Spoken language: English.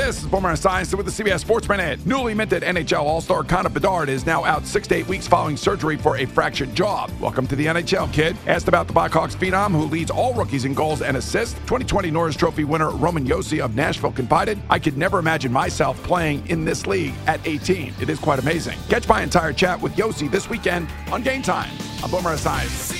This is Boomer Esiason with the CBS Sports Minute. Newly minted NHL All-Star Connor Bedard is now out six to eight weeks following surgery for a fractured jaw. Welcome to the NHL, kid. Asked about the Blackhawks phenom who leads all rookies in goals and assists, 2020 Norris Trophy winner Roman Josi of Nashville confided, I could never imagine myself playing in this league at 18. It is quite amazing. Catch my entire chat with Josi this weekend on Game Time on Boomer Esiason.